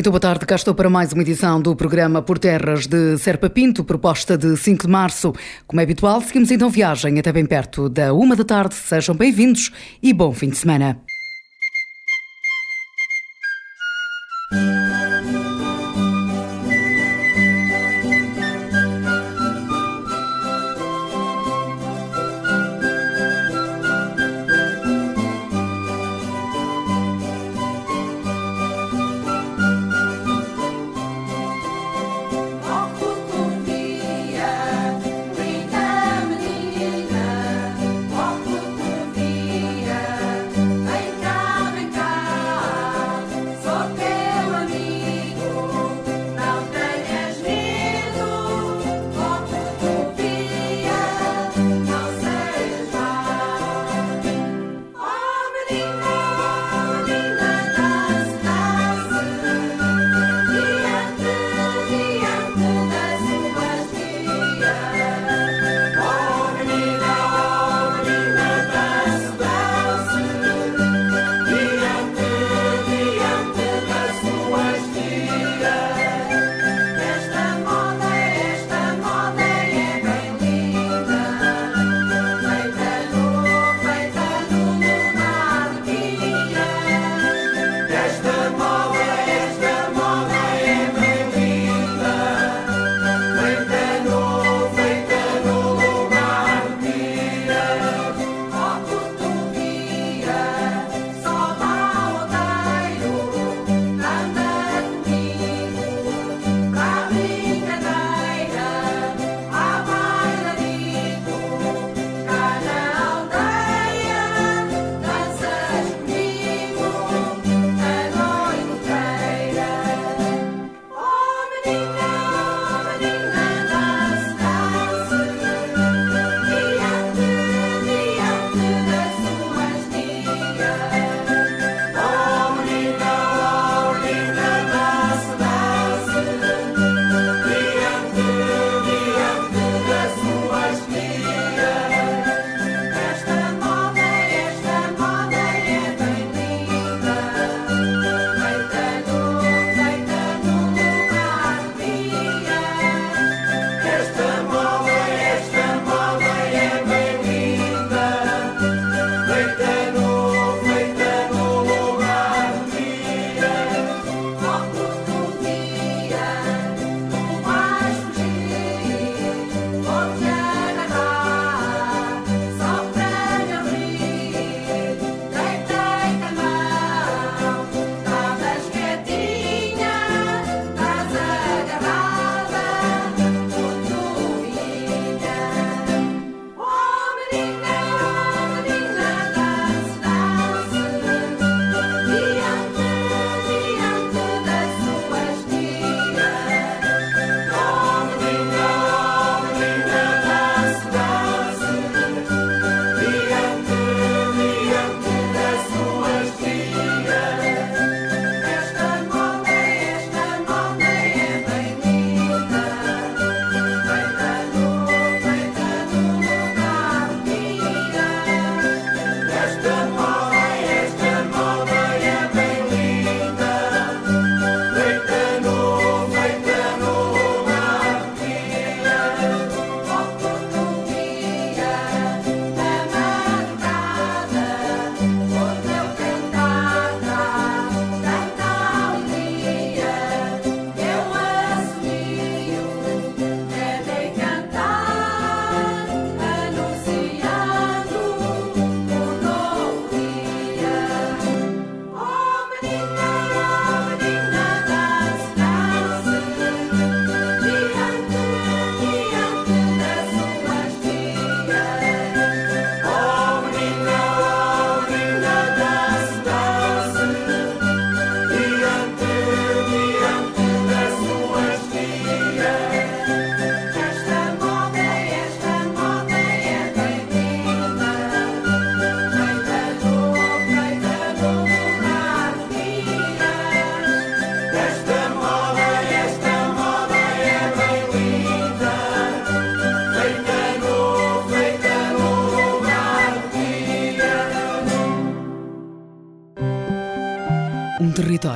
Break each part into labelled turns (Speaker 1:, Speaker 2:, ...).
Speaker 1: Então, boa tarde, cá estou para mais uma edição do programa Por Terras de Serpa Pinto, proposta de 5 de março. Como é habitual, seguimos então viagem até bem perto da uma da tarde. Sejam bem-vindos e bom fim de semana.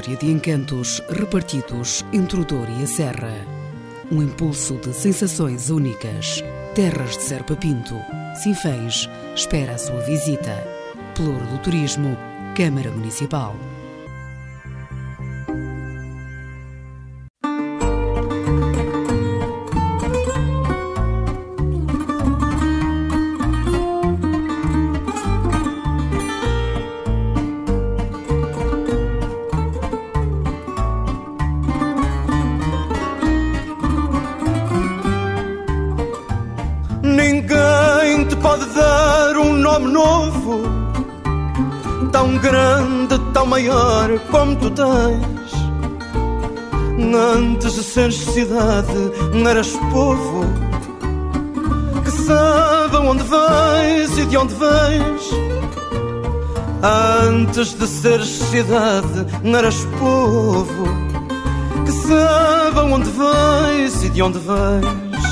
Speaker 1: Território de encantos repartidos entre o Douro e a Serra. Um impulso de sensações únicas. Terras de Serpa Pinto. Sinfãs espera a sua visita. Pelouro do Turismo, Câmara Municipal.
Speaker 2: Como tu tens. Antes de seres cidade, eras povo que sabe onde vais e de onde vens. Antes de seres cidade, eras povo que sabe onde vais e de onde vens.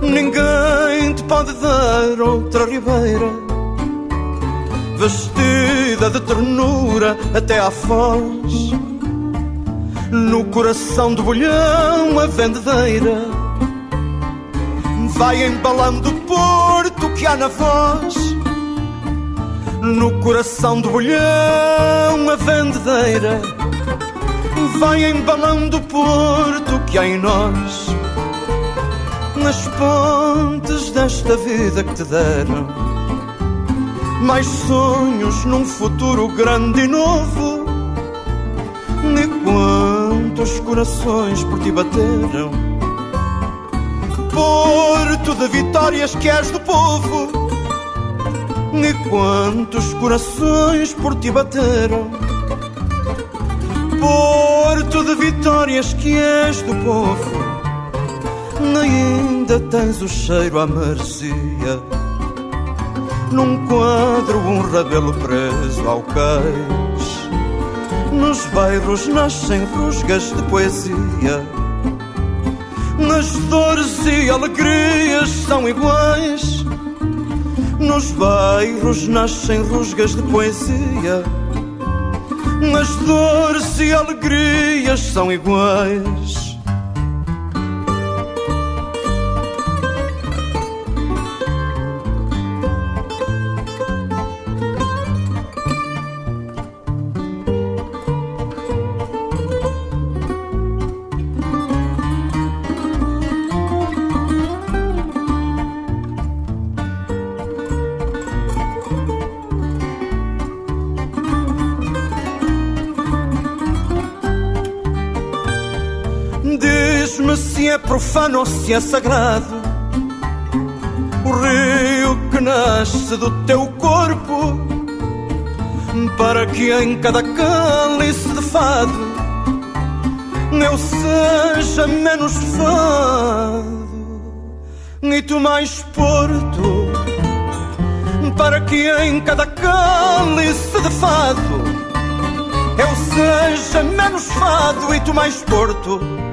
Speaker 2: Ninguém te pode dar outra ribeira vestida de ternura até à foz. No coração do bolhão, a vendedeira vai embalando o porto que há na voz. No coração do bolhão, a vendedeira vai embalando o porto que há em nós. Nas pontes desta vida que te deram mais sonhos num futuro grande e novo. E quantos corações por ti bateram? Porto de vitórias que és do povo. E quantos corações por ti bateram? Porto de vitórias que és do povo. Ainda tens o cheiro à mercia num quadro, um rabelo preso ao cais. Nos bairros nascem rusgas de poesia. Nas dores e alegrias são iguais. Nos bairros nascem rusgas de poesia. Nas dores e alegrias são iguais. Profano se é sagrado. O rio que nasce do teu corpo, para que em cada cálice de fado eu seja menos fado e tu mais porto, para que em cada cálice de fado eu seja menos fado e tu mais porto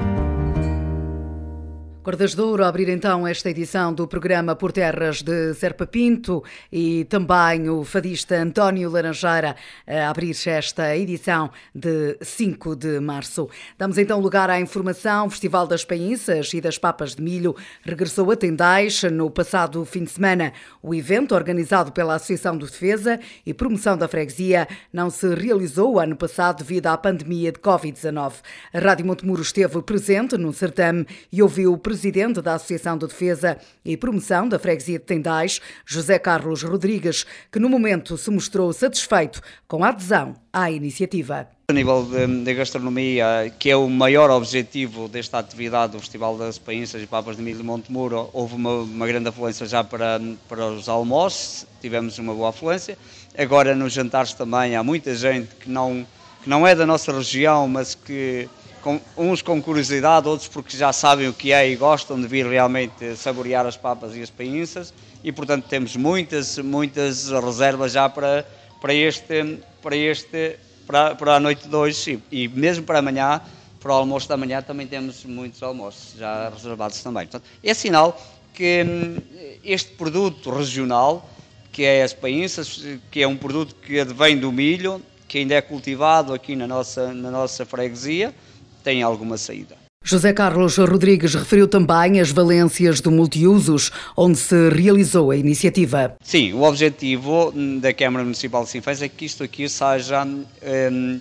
Speaker 1: Cordas de Ouro a abrir então esta edição do programa Por Terras de Serpa Pinto e também o fadista António Laranjeira a abrir esta edição de 5 de março. Damos então lugar à informação. O Festival das Painças e das Papas de Milho regressou a Tendais no passado fim de semana. O evento, organizado pela Associação de Defesa e Promoção da Freguesia, não se realizou ano passado devido à pandemia de Covid-19. A Rádio Montemuro esteve presente no certame e ouviu o presidente da Associação de Defesa e Promoção da Freguesia de Tendais, José Carlos Rodrigues, que no momento se mostrou satisfeito com a adesão à iniciativa.
Speaker 3: A nível da gastronomia, que é o maior objetivo desta atividade do Festival das Painças e Papas de Milho de Montemuro, houve uma, uma grande afluência já para, para os almoços, tivemos uma boa afluência. Agora nos jantares também há muita gente que não, que não é da nossa região, mas que com, uns com curiosidade, outros porque já sabem o que é e gostam de vir realmente saborear as papas e as painças e portanto temos muitas, muitas reservas já para, para este, para este, para, para a noite de hoje e, e mesmo para amanhã, para o almoço da manhã também temos muitos almoços já reservados também. Portanto, é sinal que hum, este produto regional, que é as painças, que é um produto que advém do milho, que ainda é cultivado aqui na nossa, na nossa freguesia tem alguma saída.
Speaker 1: José Carlos Rodrigues referiu também as valências do multiusos, onde se realizou a iniciativa.
Speaker 3: Sim, o objetivo da Câmara Municipal de Sinfãs é que isto aqui seja um,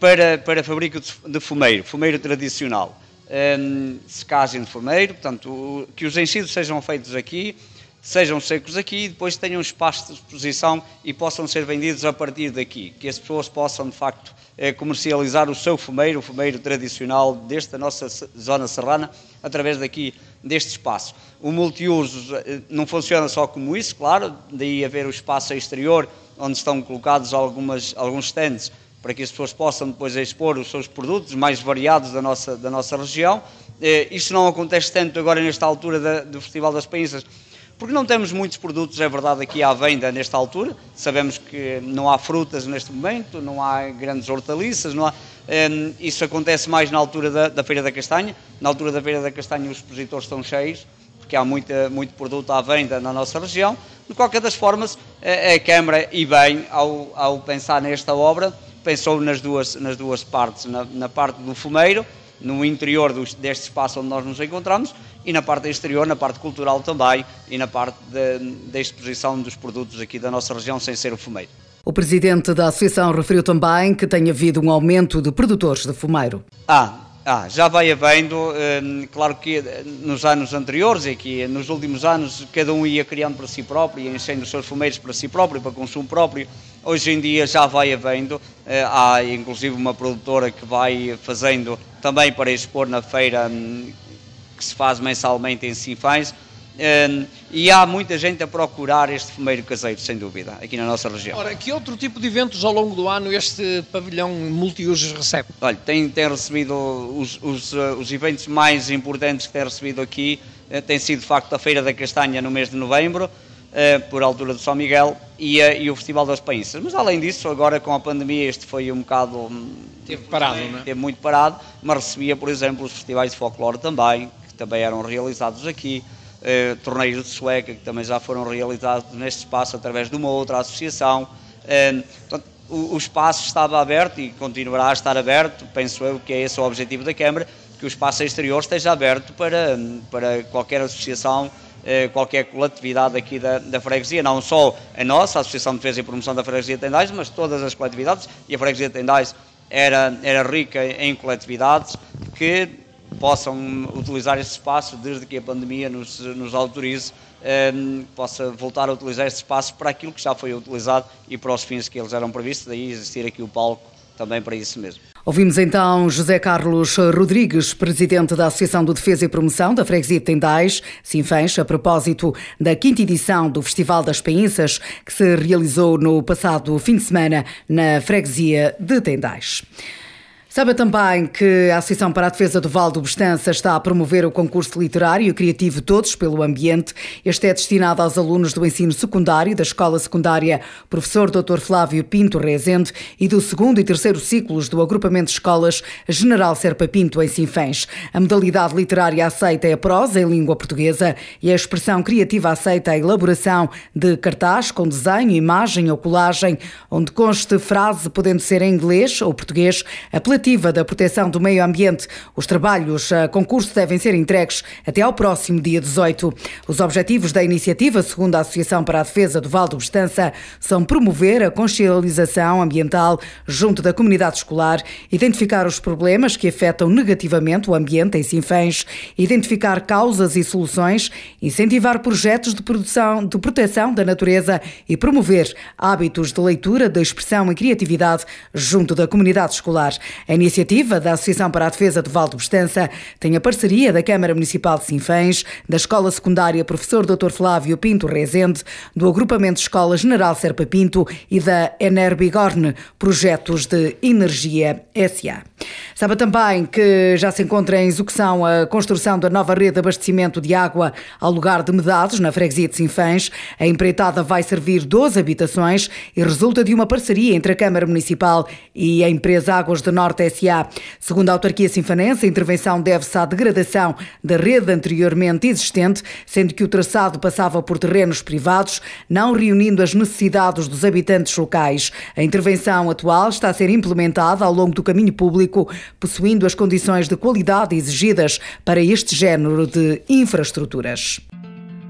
Speaker 3: para, para a fábrica de fumeiro, fumeiro tradicional. Um, secagem de fumeiro, portanto, que os enchidos sejam feitos aqui, sejam secos aqui e depois tenham espaço de exposição e possam ser vendidos a partir daqui, que as pessoas possam de facto eh, comercializar o seu fumeiro, o fumeiro tradicional desta nossa zona serrana, através daqui deste espaço. O multiuso eh, não funciona só como isso, claro, daí haver o espaço exterior onde estão colocados algumas, alguns stands para que as pessoas possam depois expor os seus produtos mais variados da nossa, da nossa região. Eh, isto não acontece tanto agora nesta altura da, do Festival das Paísas, porque não temos muitos produtos, é verdade, aqui à venda nesta altura. Sabemos que não há frutas neste momento, não há grandes hortaliças, não há, um, isso acontece mais na altura da, da, Feira da Castanha. Na altura da Feira da Castanha os expositores estão cheios, porque há muita, muito produto à venda na nossa região. De qualquer das formas, a, a Câmara, e bem, ao, ao pensar nesta obra, pensou nas duas, nas duas partes, na, na parte do fumeiro, no interior deste espaço onde nós nos encontramos e na parte exterior, na parte cultural também e na parte da exposição dos produtos aqui da nossa região, sem ser o fumeiro.
Speaker 1: O presidente da associação referiu também que tem havido um aumento de produtores de fumeiro.
Speaker 3: Ah, ah, já vai havendo, hum, claro que eh, nos anos anteriores e aqui nos últimos anos cada um ia criando para si próprio, ia enchendo os seus fumeiros para si próprio, para consumo próprio. Hoje em dia já vai havendo, eh, há inclusive uma produtora que vai fazendo também para expor na feira hum, que se faz mensalmente em Sinfãs. Um, e há muita gente a procurar este fumeiro caseiro, sem dúvida, aqui na nossa região.
Speaker 4: Ora, que outro tipo de eventos ao longo do ano este pavilhão multiusos recebe?
Speaker 3: Olha, tem, tem recebido os, os, uh, os eventos mais importantes que tem recebido aqui, uh, tem sido de facto a Feira da Castanha no mês de novembro, uh, por altura do São Miguel, e, e o Festival das Painças. Mas além disso, agora com a pandemia, este foi um bocado. Hum,
Speaker 4: teve parado, não é?
Speaker 3: Teve muito parado, mas recebia, por exemplo, os festivais de folclore também, também eram realizados aqui, eh, torneios de sueca que também já foram realizados neste espaço através de uma outra associação. Eh, portanto, o, o, espaço estava aberto e continuará a estar aberto, penso eu que é esse o objetivo da Câmara, que o espaço exterior esteja aberto para, para qualquer associação, eh, qualquer coletividade aqui da, da freguesia, não só a nossa, a Associação de Defesa e Promoção da Freguesia de Tendais, mas todas as coletividades, e a Freguesia de Tendais era, era rica em coletividades que possam utilizar este espaço desde que a pandemia nos, nos autorize, eh, possa voltar a utilizar este espaço para aquilo que já foi utilizado e para os fins que eles eram previstos, daí existir aqui o palco também para isso mesmo.
Speaker 1: Ouvimos então José Carlos Rodrigues, presidente da Associação de Defesa e Promoção da Freguesia de Tendais, Sinfãs, a propósito da quinta edição do Festival das Painças, que se realizou no passado fim de semana na Freguesia de Tendais. Sabe também que a Associação para a Defesa do Val do Bestança está a promover o concurso literário e criativo Todos pelo Ambiente. Este é destinado aos alunos do ensino secundário da Escola Secundária Professor Dr. Flávio Pinto Rezende e do segundo e terceiro ciclos do Agrupamento de Escolas General Serpa Pinto em Sinfãs. A modalidade literária aceita é a prosa em língua portuguesa e a expressão criativa aceita a elaboração de cartaz com desenho, imagem ou colagem, onde conste frase podendo ser em inglês ou português, apelativa da Proteção do Meio Ambiente. Os trabalhos a concurso devem ser entregues até ao próximo dia 18. Os objetivos da iniciativa, segundo a Associação para a Defesa do Val do Bestança, são promover a consciencialização ambiental junto da comunidade escolar, identificar os problemas que afetam negativamente o ambiente em Sinfãs, identificar causas e soluções, incentivar projetos de produção de proteção da natureza e promover hábitos de leitura, de expressão e criatividade junto da comunidade escolar. A iniciativa da Associação para a Defesa do Val do Bestança tem a parceria da Câmara Municipal de Sinfãs, da Escola Secundária Professor Dr. Flávio Pinto Rezende, do Agrupamento Escola General Serpa Pinto e da Enerbigorne, projetos de energia SA. Sabe também que já se encontra em execução a construção da nova rede de abastecimento de água ao lugar de Medados, na freguesia de Sinfãs. A empreitada vai servir 12 habitações e resulta de uma parceria entre a Câmara Municipal e a empresa Águas do Norte S.A. Segundo a autarquia sinfanense, a intervenção deve-se à degradação da rede anteriormente existente, sendo que o traçado passava por terrenos privados, não reunindo as necessidades dos habitantes locais. A intervenção atual está a ser implementada ao longo do caminho público possuindo as condições de qualidade exigidas para este género de infraestruturas.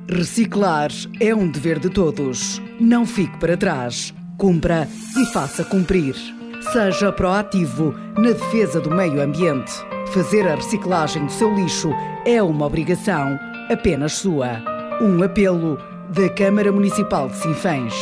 Speaker 1: Reciclar é um dever de todos. Não fique para trás. Cumpra e faça cumprir. Seja proativo na defesa do meio ambiente. Fazer a reciclagem do seu lixo é uma obrigação apenas sua. Um apelo da Câmara Municipal de Sinfãs.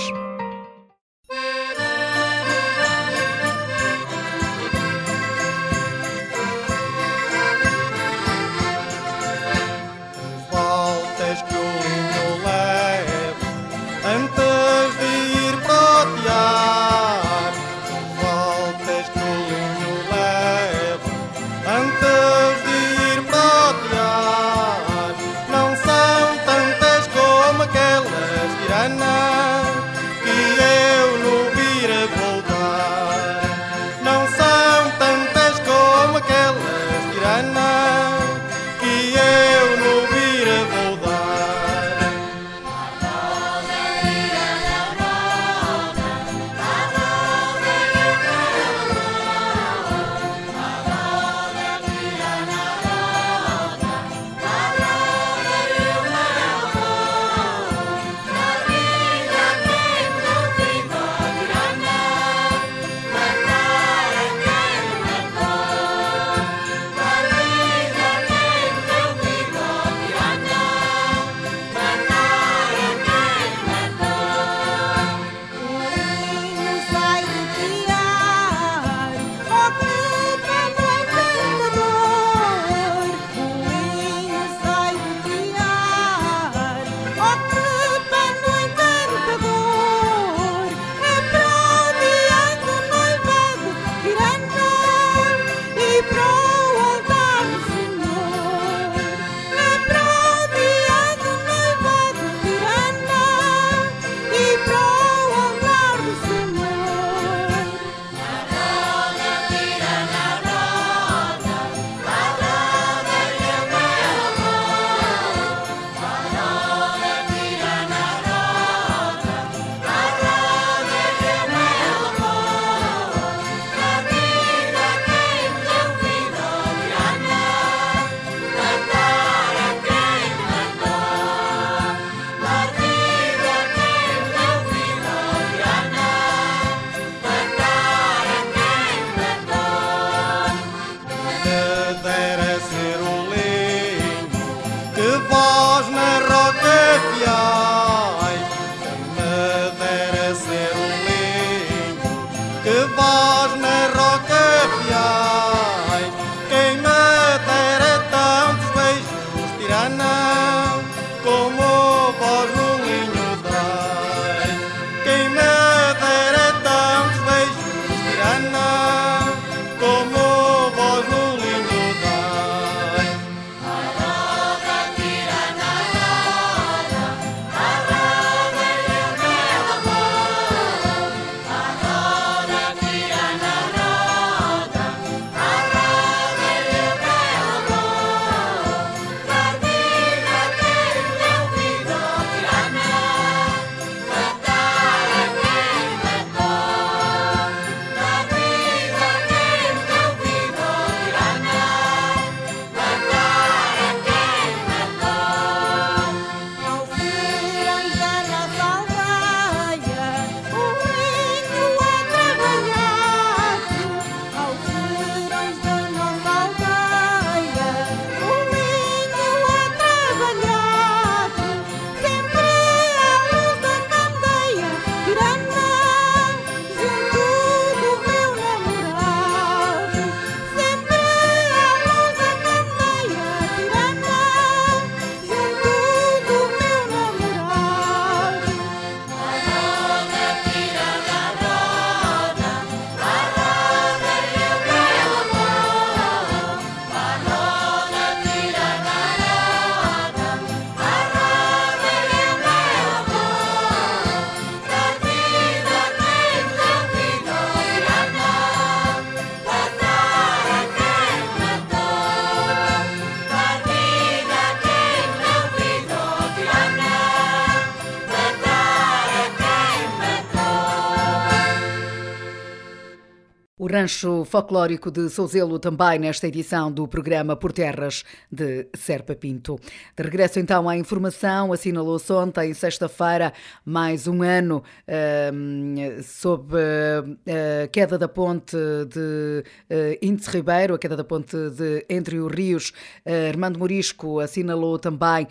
Speaker 1: Rancho folclórico de Souzelo também nesta edição do programa Por Terras de Serpa Pinto. De regresso então à informação, assinalou-se ontem, sexta-feira, mais um ano uh, sob a queda da ponte de uh, Índice Ribeiro, a queda da ponte de Entre os Rios. Uh, Armando Morisco assinalou também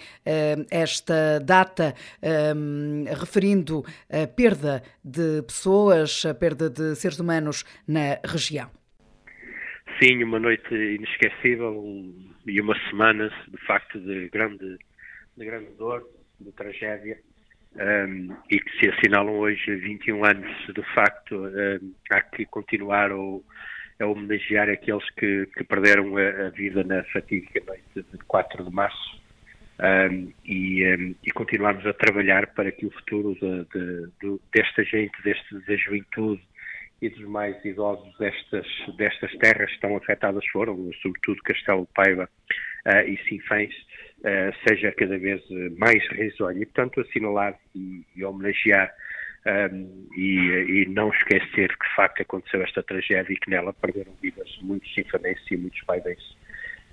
Speaker 1: esta data referindo a perda de pessoas, a perda de seres humanos na região.
Speaker 5: Sim, uma noite inesquecível e uma semana, de facto, de grande, de grande dor, de tragédia, um, e que se assinalam hoje 21 anos, de facto, um, há que continuar ou, a homenagear aqueles que, que perderam a, a, vida na fatídica noite de 4 de março um, e, e, continuarmos a trabalhar para que o futuro de, de, de, desta gente, deste, da juventude, e dos mais idosos destas, destas terras que estão afetadas foram, sobretudo Castelo Paiva uh, e Sinfãs, uh, seja cada vez mais risonho. E, portanto, assinalar e, e homenagear um, ehm, e, e, não esquecer que de facto aconteceu esta tragédia e que nela perderam vidas muitos sinfanenses e muitos paideiros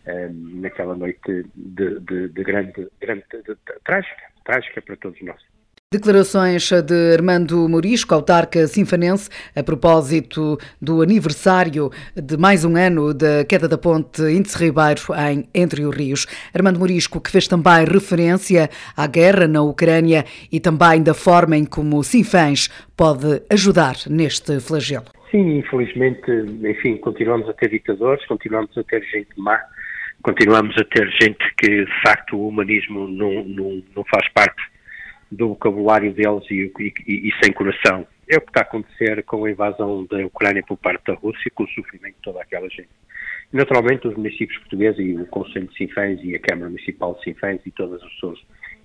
Speaker 5: um, ehm, naquela noite de, de, de grande, grande de, de, trágica, trágica para todos nós.
Speaker 1: Declarações de Armando Morisco, autarca sinfanense, a propósito do aniversário de mais um ano da queda da ponte Índice Ribeiro em Entre os Rios. Armando Morisco, que fez também referência à guerra na Ucrânia e também da forma em como Sinfãs pode ajudar neste flagelo.
Speaker 5: Sim, infelizmente, enfim, continuamos a ter ditadores, continuamos a ter gente má, continuamos a ter gente que, de facto, o humanismo não, não, não faz parte do vocabulário deles e, e, e, sem coração. É o que está a acontecer com a invasão da Ucrânia por parte da Rússia, com o sofrimento de toda aquela gente. E, naturalmente, os municípios portugueses e o Conselho de Sinfãs e a Câmara Municipal de Sinfãs e todas as pessoas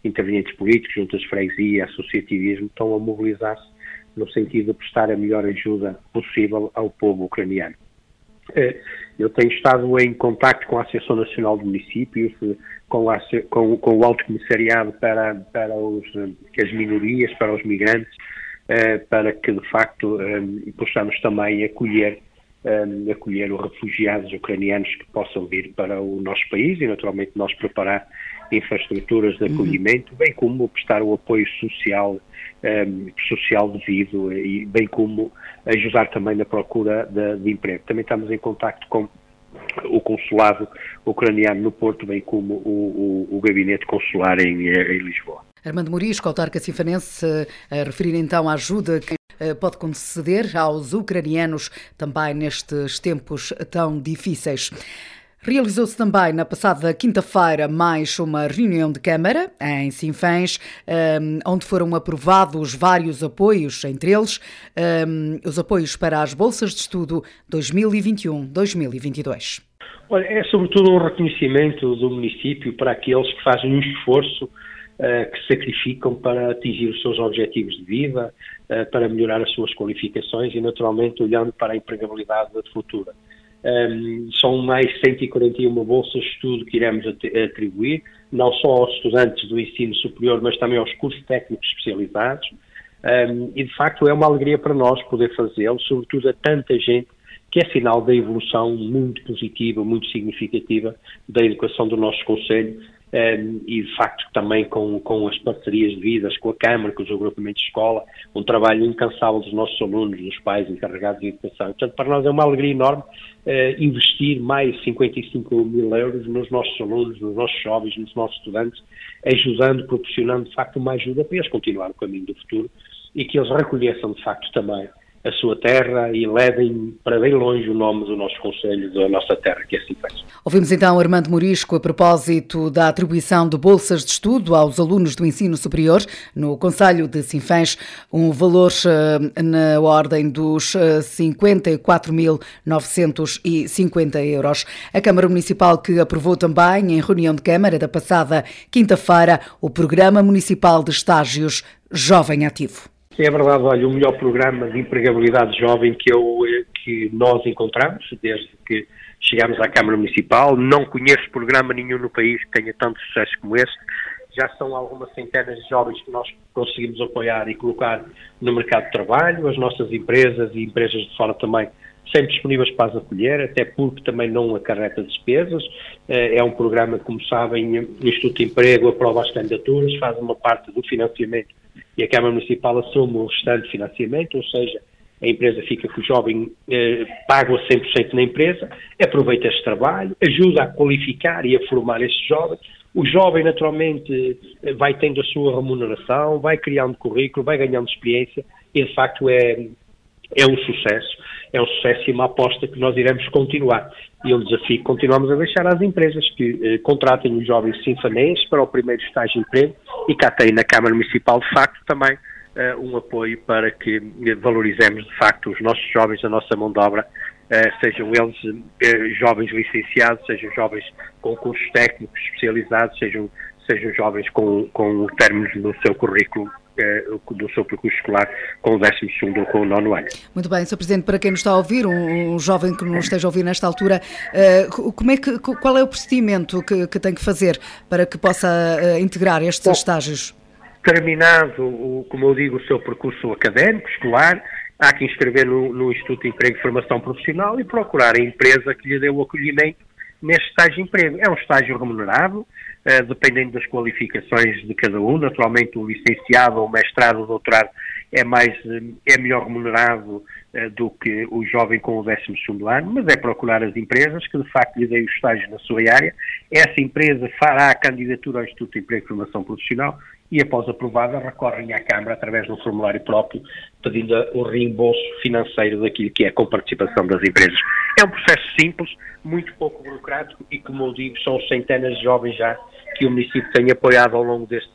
Speaker 5: intervenientes políticos, juntas freguesia, associativismo, estão a mobilizar-se no sentido de prestar a melhor ajuda possível ao povo ucraniano. É, eu tenho estado em contato com a Associação Nacional de Municípios, com, a, com, com o Alto Comissariado para, para os, as minorias, para os migrantes, eh, para que de facto eh, possamos também acolher, eh, acolher os refugiados ucranianos que possam vir para o nosso país e naturalmente nós preparar infraestruturas de uhum. acolhimento, bem como prestar o apoio social, social devido e bem como ajudar também na procura de, de emprego. Também estamos em contato com o consulado ucraniano no Porto, bem como o, o, o gabinete consular em, em Lisboa.
Speaker 1: Armando Morisco, autarca sinfanense, a referir então a ajuda que eh, pode conceder aos ucranianos também nestes tempos tão difíceis. Realizou-se também na passada quinta-feira mais uma reunião de Câmara em Sinfãs, ehm, onde foram aprovados vários apoios, entre eles ehm, os apoios para as bolsas de estudo 2021-2022.
Speaker 5: Olha, é sobretudo um reconhecimento do município para aqueles que fazem um esforço uh, que sacrificam para atingir os seus objetivos de vida, uh, para melhorar as suas qualificações e, naturalmente, olhando para a empregabilidade futura. Um, são mais 141 bolsas de estudo que iremos atribuir, não só aos estudantes do ensino superior, mas também aos cursos técnicos especializados. Um, e de facto é uma alegria para nós poder fazê-lo, sobretudo a tanta gente, que é sinal da evolução muito positiva, muito significativa da educação do nosso Conselho um, e de facto também com, com as parcerias devidas com a Câmara, com os agrupamentos de escola, um trabalho incansável dos nossos alunos, dos pais encarregados de educação. Portanto, para nós é uma alegria enorme uh, investir mais 55 mil euros nos nossos alunos, nos nossos jovens, nos nossos estudantes, ajudando, proporcionando de facto uma ajuda para eles continuar o caminho do futuro e que eles reconheçam de facto também a sua terra e levem para bem longe o nome do nosso Conselho, da nossa terra, que é assim faz.
Speaker 1: Ouvimos então Armando Morisco a propósito da atribuição de bolsas de estudo aos alunos do ensino superior no Conselho de Sinfãs, um valor uh, na ordem dos 54.950 eh, euros. A Câmara Municipal que aprovou também em reunião de Câmara da passada quinta-feira o Programa Municipal de Estágios Jovem Ativo.
Speaker 5: É verdade, olha, o melhor programa de empregabilidade jovem que, eu, eh, que nós encontramos desde que chegámos à Câmara Municipal. Não conheço programa nenhum no país que tenha tanto sucesso como este. Já são algumas centenas de jovens que nós conseguimos apoiar e colocar no mercado de trabalho. As nossas empresas e empresas de fora também sempre disponíveis para as acolher, até porque também não acarreta despesas. É um programa, como sabem, o Instituto de Emprego aprova as candidaturas, faz uma parte do financiamento e a Câmara Municipal assume o restante financiamento, ou seja, a empresa fica com o jovem, eh, paga 100% na empresa, aproveita este trabalho, ajuda a qualificar e a formar estes jovens. O jovem, naturalmente, eh, vai tendo a sua remuneração, vai criando currículo, vai ganhando experiência e, de facto, é, é um sucesso. É um sucesso e uma aposta que nós iremos continuar. E um desafio que continuamos a deixar às empresas que eh, contratem os jovens sinfanenses para o primeiro estágio de emprego e cá tem na Câmara Municipal, de facto, também uh, um apoio para que valorizemos de facto os nossos jovens, a nossa mão de obra, uh, sejam eles jovens licenciados, sejam jovens com cursos técnicos especializados, sejam, sejam jovens com, com términos no seu currículo do seu percurso escolar com o 12 ou com o nono ano.
Speaker 1: Muito bem, Sr. Presidente, para quem nos está a ouvir, um, um jovem que nos esteja a ouvir nesta altura, uh, como é que, qual é o procedimento que, que tem que fazer para que possa uh, integrar estes Bom, estágios?
Speaker 5: terminado, o, como eu digo, o seu percurso académico, escolar, há que inscrever no, no, Instituto de Emprego e Formação Profissional e procurar a empresa que lhe dê o acolhimento neste estágio de emprego. É um estágio remunerado, uh, dependendo das qualificações de cada um. Naturalmente, o licenciado, o mestrado, o doutorado é, mais, é melhor remunerado uh, do que o jovem com o 12 ano, mas é procurar as empresas que de facto lhe deem o estágio na sua área. Essa empresa fará a candidatura ao Instituto de Emprego e Formação Profissional e, após aprovada, recorrem à Câmara através de um formulário próprio, pedindo o reembolso financeiro daquilo que é a comparticipação das empresas. É um processo simples, muito pouco burocrático e, como eu digo, são centenas de jovens já que o município tem apoiado ao longo destes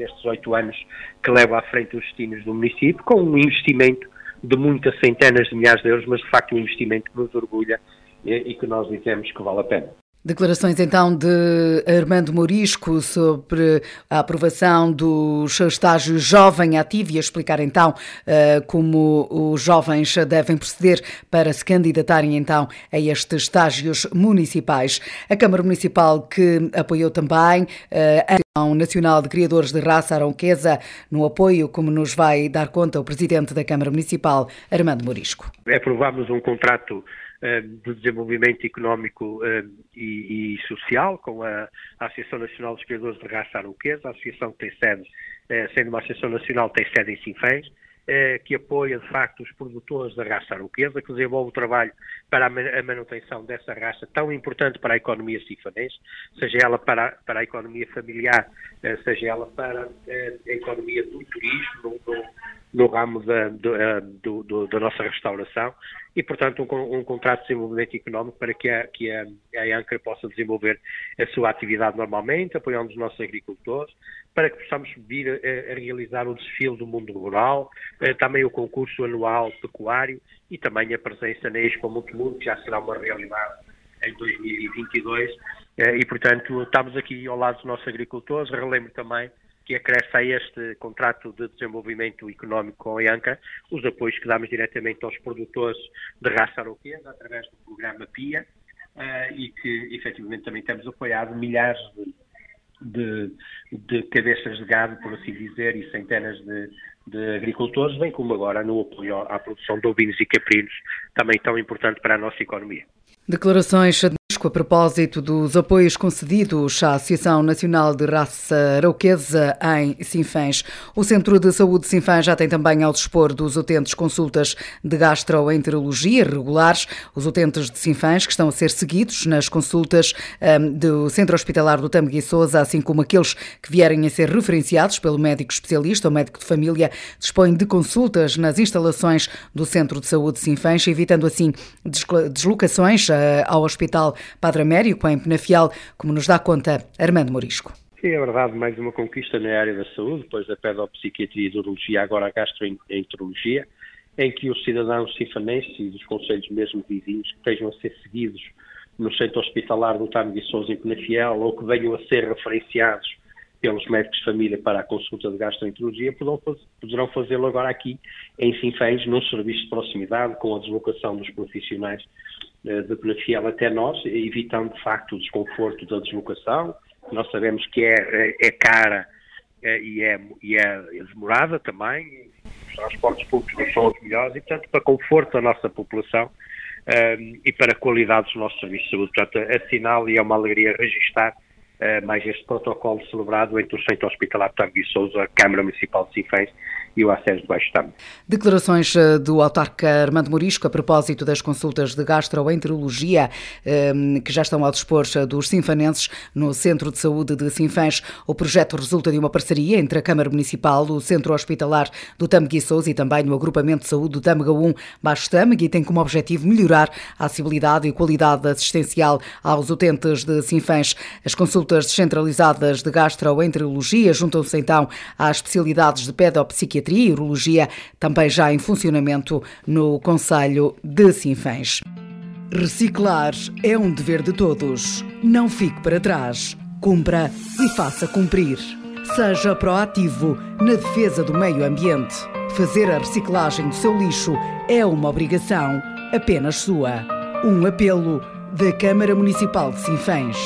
Speaker 5: destes oito anos que leva à frente os destinos do município, com um investimento de muitas centenas de milhares de euros, mas de facto um investimento que nos orgulha e, e que nós dizemos que vale a pena.
Speaker 1: Declarações então de Armando Morisco sobre a aprovação dos estágios jovem ativo e a explicar então eh, como os jovens devem proceder para se candidatarem então a estes estágios municipais. A Câmara Municipal que apoiou também eh, a Associação Nacional de Criadores de Raça Aronquesa no apoio, como nos vai dar conta o Presidente da Câmara Municipal, Armando Morisco.
Speaker 5: Aprovámos um contrato de desenvolvimento económico eh, e, social, com a, Associação Nacional dos Criadores de Raça Aroquesa, a associação que tem sede, eh, sendo uma associação nacional, tem sede em Sinfãs, que apoia de facto os produtores da raça aroquesa, que desenvolve o trabalho para a manutenção dessa raça tão importante para a economia sinfanense, seja ela para, para a economia familiar, seja ela para a economia do turismo, no, no ramo da, do, do, da nossa restauração e, portanto, um, um, contrato de desenvolvimento económico para que a, que a, a ANCRA possa desenvolver a sua atividade normalmente, apoiando os nossos agricultores, para que possamos vir a, a realizar o desfile do mundo rural, eh, também o concurso anual pecuário e também a presença na Expo Montemuro, que já será uma realidade em 2022, eh, e, portanto, estamos aqui ao lado dos nossos agricultores. Relembro também que acresce a este contrato de desenvolvimento económico com a IANCA os apoios que damos diretamente aos produtores de raça aroquesa através do programa PIA uh, e que efetivamente também temos apoiado milhares de, de, de, cabeças de gado, por assim dizer, e centenas de, de agricultores, bem como agora no apoio à produção de ovinos e caprinos, também tão importante para a nossa economia.
Speaker 1: Declarações a propósito dos apoios concedidos à Associação Nacional de Raça Arauquesa em Sinfãs. O Centro de Saúde de Sinfãs já tem também ao dispor dos utentes consultas de gastroenterologia regulares. Os utentes de Sinfãs que estão a ser seguidos nas consultas um, do Centro Hospitalar do Tamegui Souza, assim como aqueles que vierem a ser referenciados pelo médico especialista ou médico de família, dispõem de consultas nas instalações do Centro de Saúde de Sinfãs, evitando assim deslocações uh, ao Hospital Padre Américo, em Penafiel, como nos dá conta Armando Morisco.
Speaker 5: É verdade, mais uma conquista na área da saúde, depois da pedopsiquiatria e urologia, agora a gastroenterologia, em que os cidadãos sinfanenses e dos conselhos mesmo vizinhos que estejam a ser seguidos no centro hospitalar do Tamo de Sousa em Penafiel ou que venham a ser referenciados pelos médicos de família para a consulta de gastroenterologia poderão fazê-lo agora aqui em Sinfãs, num serviço de proximidade, com a deslocação dos profissionais de Penafiel até nós, evitando de facto o desconforto da deslocação. Nós sabemos que é, é, é cara é, e, é, e é demorada também, os transportes públicos não são os melhores e, portanto, para conforto da nossa população, um, e para a qualidade dos nossos serviços de saúde. Portanto, assinal e é uma alegria registar mais este protocolo celebrado entre o Centro Hospitalar Tangue Souza, a Câmara Municipal de Sinfãs e o acesso de baixo também.
Speaker 1: Declarações eh, do autarca Armando Morisco a propósito das consultas de gastroenterologia eh, que já estão ao dispor eh, dos sinfanenses no Centro de Saúde de Sinfãs. O projeto resulta de uma parceria entre a Câmara Municipal, o Centro Hospitalar do Tâmega e também o Agrupamento de Saúde do Tâmega 1 Baixo Tâmega e tem como objetivo melhorar a acessibilidade e qualidade assistencial aos utentes de Sinfãs. As consultas descentralizadas de gastroenterologia juntam-se então às especialidades de pedopsiquiatria Psiquiatria e Urologia, também já em funcionamento no Conselho de Sinfãs. Reciclar é um dever de todos. Não fique para trás. Cumpra e faça cumprir. Seja proativo na defesa do meio ambiente. Fazer a reciclagem do seu lixo é uma obrigação apenas sua. Um apelo da Câmara Municipal de Sinfãs.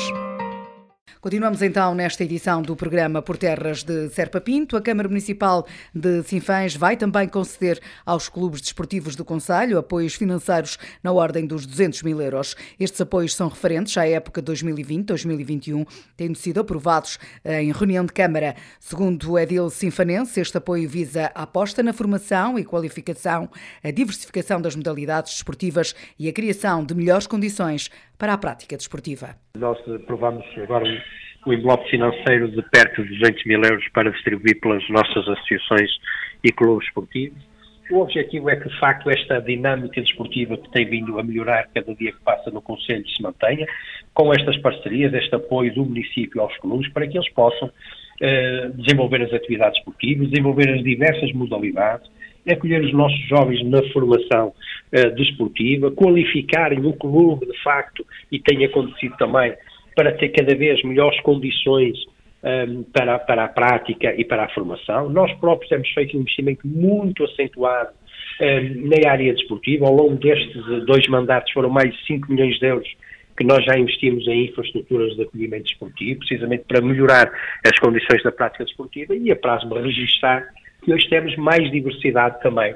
Speaker 1: Continuamos então nesta edição do programa Por Terras de Serpa Pinto. A Câmara Municipal de Sinfãs vai também conceder aos clubes desportivos do Conselho apoios financeiros na ordem dos 200 mil euros. Estes apoios são referentes à época 2020-2021, tendo sido aprovados em reunião de Câmara. Segundo o Edil Sinfanense, este apoio visa a aposta na formação e qualificação, a diversificação das modalidades desportivas e a criação de melhores condições para a prática desportiva.
Speaker 5: Nós aprovamos agora um envelope financeiro de perto de 200 mil euros para distribuir pelas nossas associações e clubes esportivos. O objetivo é que, de facto, esta dinâmica desportiva que tem vindo a melhorar cada dia que passa no Conselho se mantenha, com estas parcerias, este apoio do município aos clubes, para que eles possam eh, desenvolver as atividades esportivas, desenvolver as diversas modalidades, acolher os nossos jovens na formação uh, desportiva, qualificarem o clube, de facto, e tem acontecido também, para ter cada vez melhores condições ehm, para, para a prática e para a formação. Nós próprios temos feito um investimento muito acentuado ehm, na área desportiva. Ao longo destes dois mandatos foram mais de 5 milhões de euros que nós já investimos em infraestruturas de acolhimento desportivo, precisamente para melhorar as condições da prática desportiva e a prazo de registrar que hoje temos mais diversidade também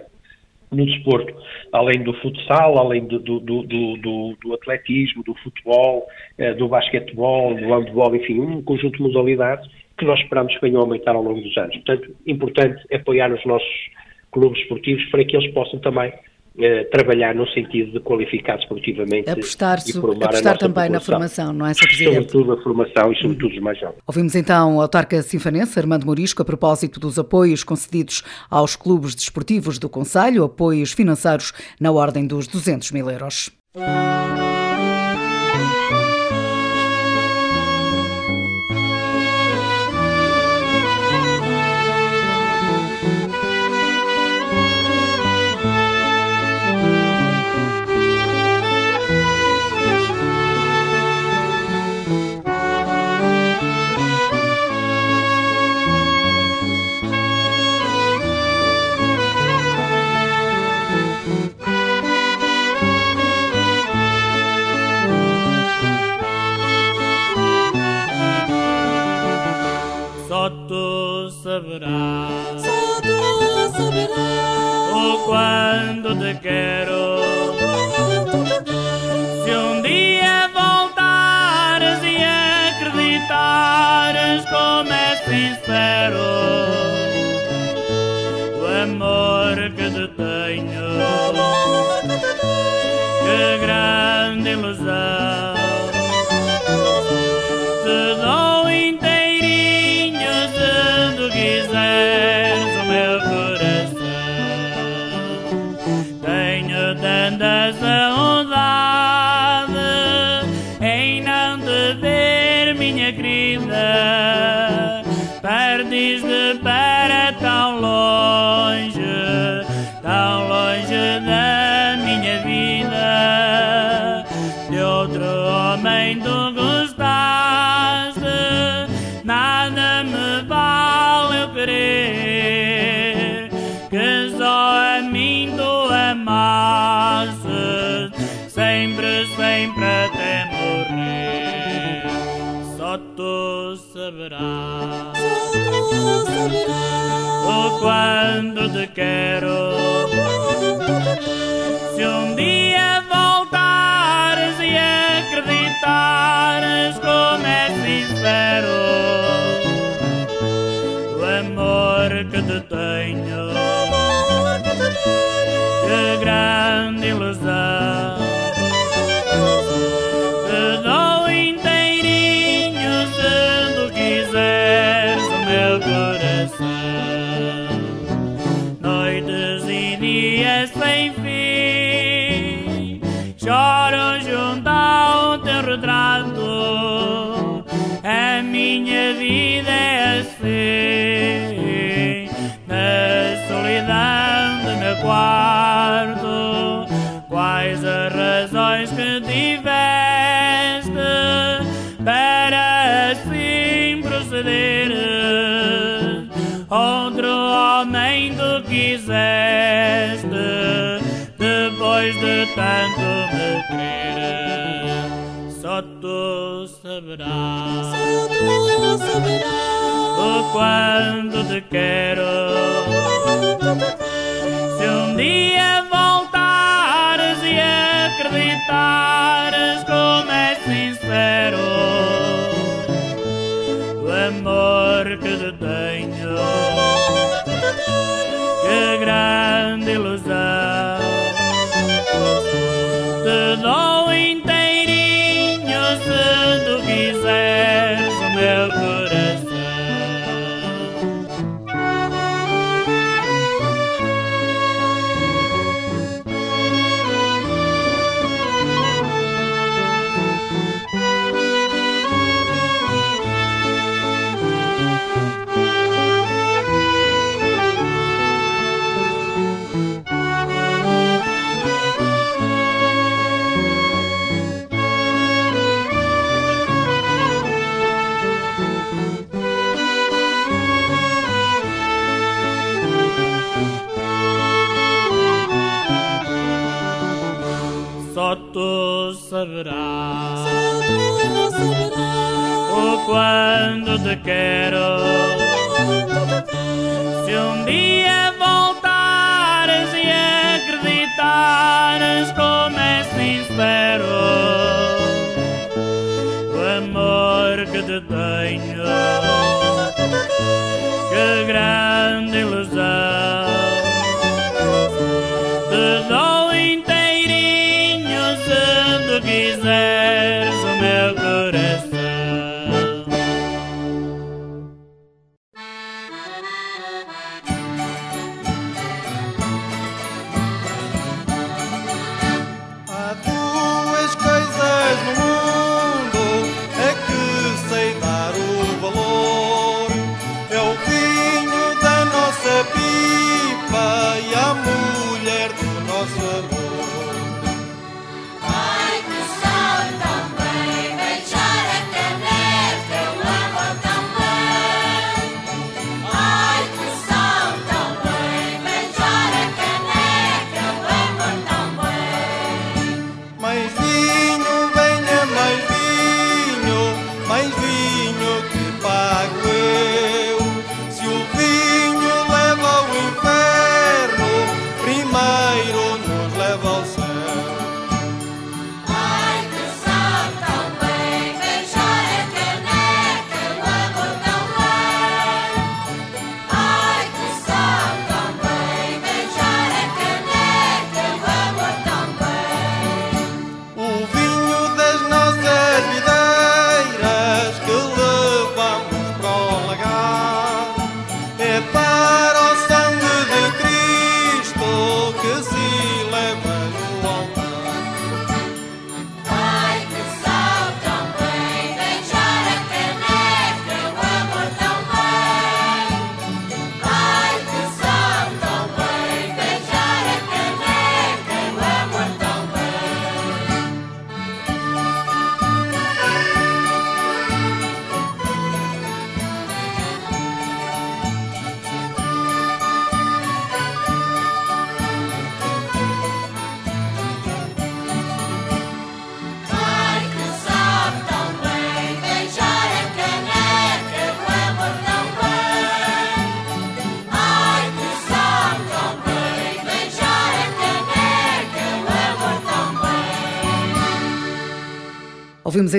Speaker 5: no desporto, além do futsal, além do, do, do, do, do atletismo, do futebol, eh, do basquetebol, do handball, enfim, um conjunto de modalidades que nós esperamos que venham a aumentar ao longo dos anos. Portanto, importante apoiar os nossos clubes esportivos para que eles possam também eh, trabalhar no sentido de qualificar esportivamente
Speaker 1: apostar, e formar apostar também população. na formação, não é, Sr. Presidente?
Speaker 5: Sobretudo a formação e sobretudo os mais jovens.
Speaker 1: Ouvimos então o autarca sinfanense Armando Morisco a propósito dos apoios concedidos aos clubes desportivos do Conselho, apoios financeiros na ordem dos 200 mil euros.
Speaker 6: saberás. sofrer que só a mim tu amaste sempre, sempre até morrer só tu saberás só tu saberás o quando te quero se um dia voltares e acreditares como é sincero amor que te tenho. Que grande cuando te quiero te quero. Se um dia voltares e acreditares como é sincero o amor que te tenho, que grande.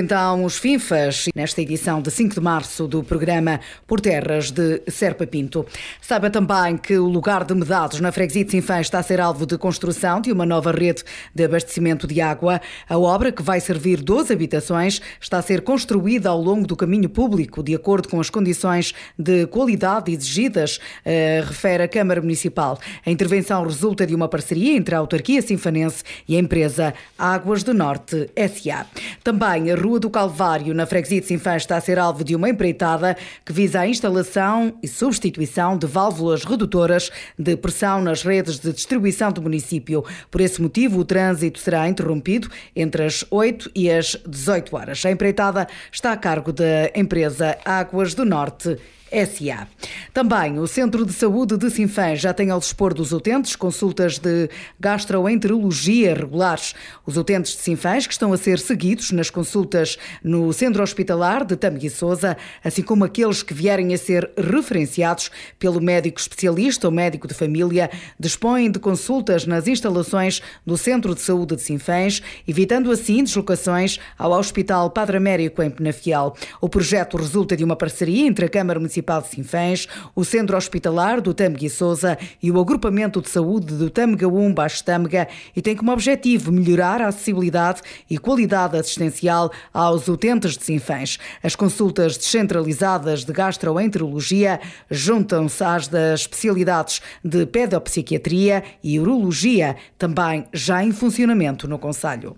Speaker 1: Então os FINFAs nesta edição de 5 de março do programa Por Terras de Serpa Pinto. Saiba também que o lugar de Medados na freguesia de Sinfãs está a ser alvo de construção de uma nova rede de abastecimento de água. A obra, que vai servir 12 habitações, está a ser construída ao longo do caminho público, de acordo com as condições de qualidade exigidas, eh, refere a Câmara Municipal. A intervenção resulta de uma parceria entre a autarquia sinfanense e a empresa Águas do Norte SA. Também a Rua do Calvário, na freguesia de está a ser alvo de uma empreitada que visa a instalação e substituição de válvulas redutoras de pressão nas redes de distribuição do município. Por esse motivo, o trânsito será interrompido entre as 8 e as 18 horas. A empreitada está a cargo da empresa Águas do Norte SA. Também o Centro de Saúde de Sinfãs já tem ao dispor dos utentes consultas de gastroenterologia regulares. Os utentes de Sinfãs que estão a ser seguidos nas consultas no Centro Hospitalar de Tâmega Souza, assim como aqueles que vierem a ser referenciados pelo médico especialista ou médico de família, dispõem de consultas nas instalações do Centro de Saúde de Sinfãs, evitando assim deslocações ao Hospital Padre Américo em Penafiel. O projeto resulta de uma parceria entre a Câmara Municipal Municipal de Sinfãs, o Centro Hospitalar do Tâmega e Souza e o Agrupamento de Saúde do Tâmega 1 Baixo Tâmega e tem como objetivo melhorar a acessibilidade e qualidade assistencial aos utentes de Sinfãs. As consultas descentralizadas de gastroenterologia juntam-se às das especialidades de pedopsiquiatria e urologia, também já em funcionamento no Conselho.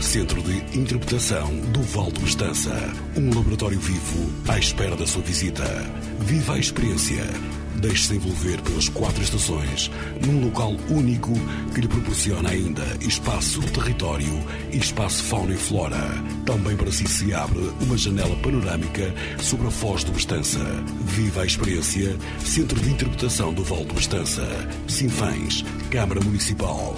Speaker 7: Centro de Interpretação do Val do Estança. Um laboratório vivo à espera da sua visita. Viva a experiência. Deixe-se envolver pelas quatro estações, num local único que lhe proporciona ainda espaço, território e espaço fauna e flora. Também para si se abre uma janela panorâmica sobre a foz do Estança. Viva a experiência. Centro de Interpretação do Val do Estança. Sinfãs, Câmara Municipal.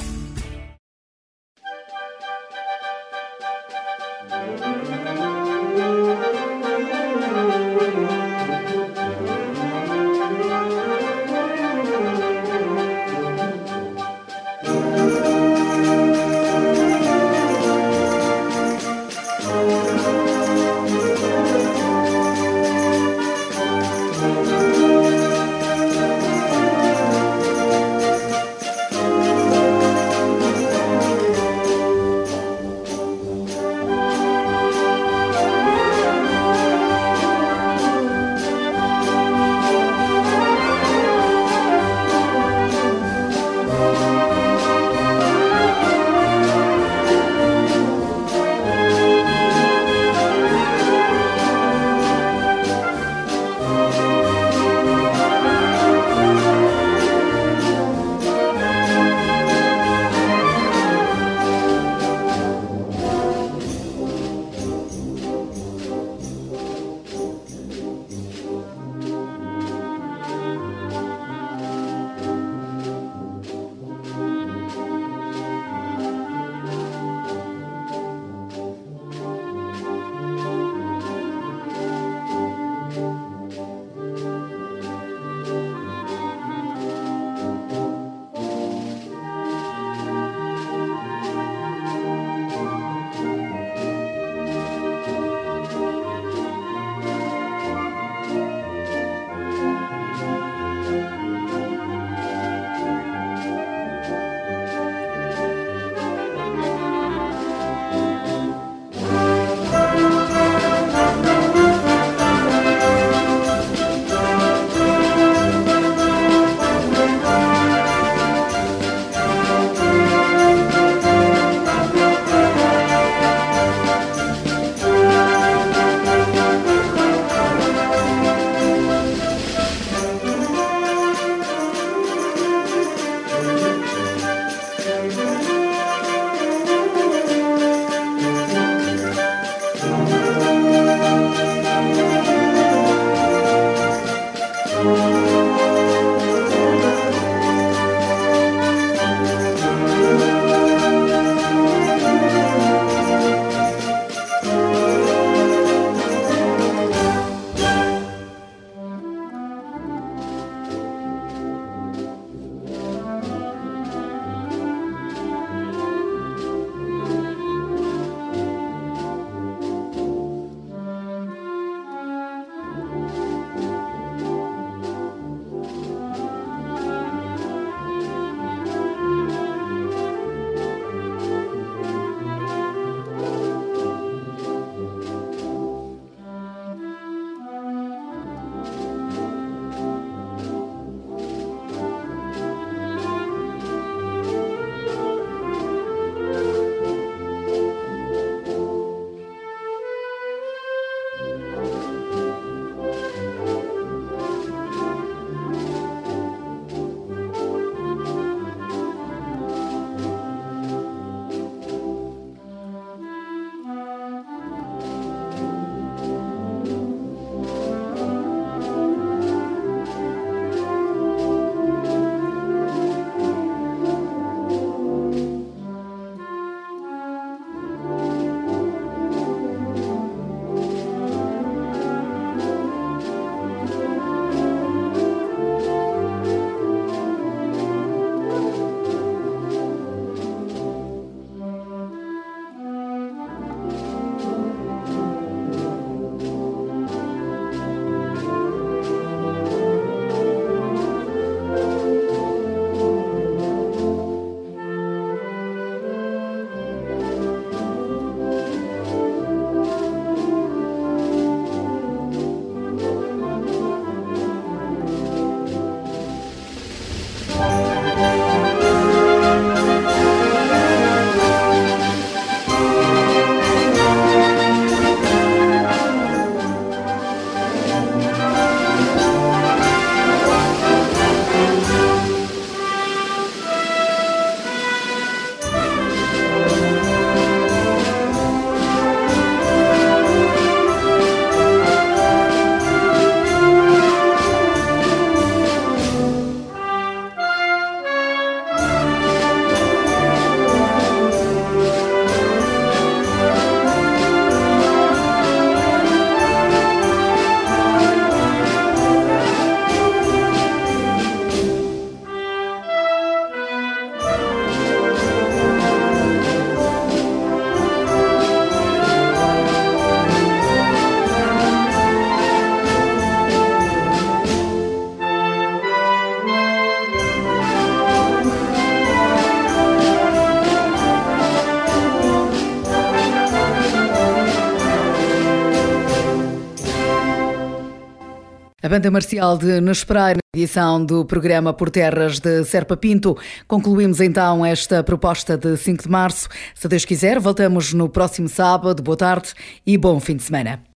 Speaker 1: Banda marcial de Nesperai, na edição do programa Por Terras de Serpa Pinto. Concluímos então esta proposta de 5 de março. Se Deus quiser, voltamos no próximo sábado. Boa tarde e bom fim de semana.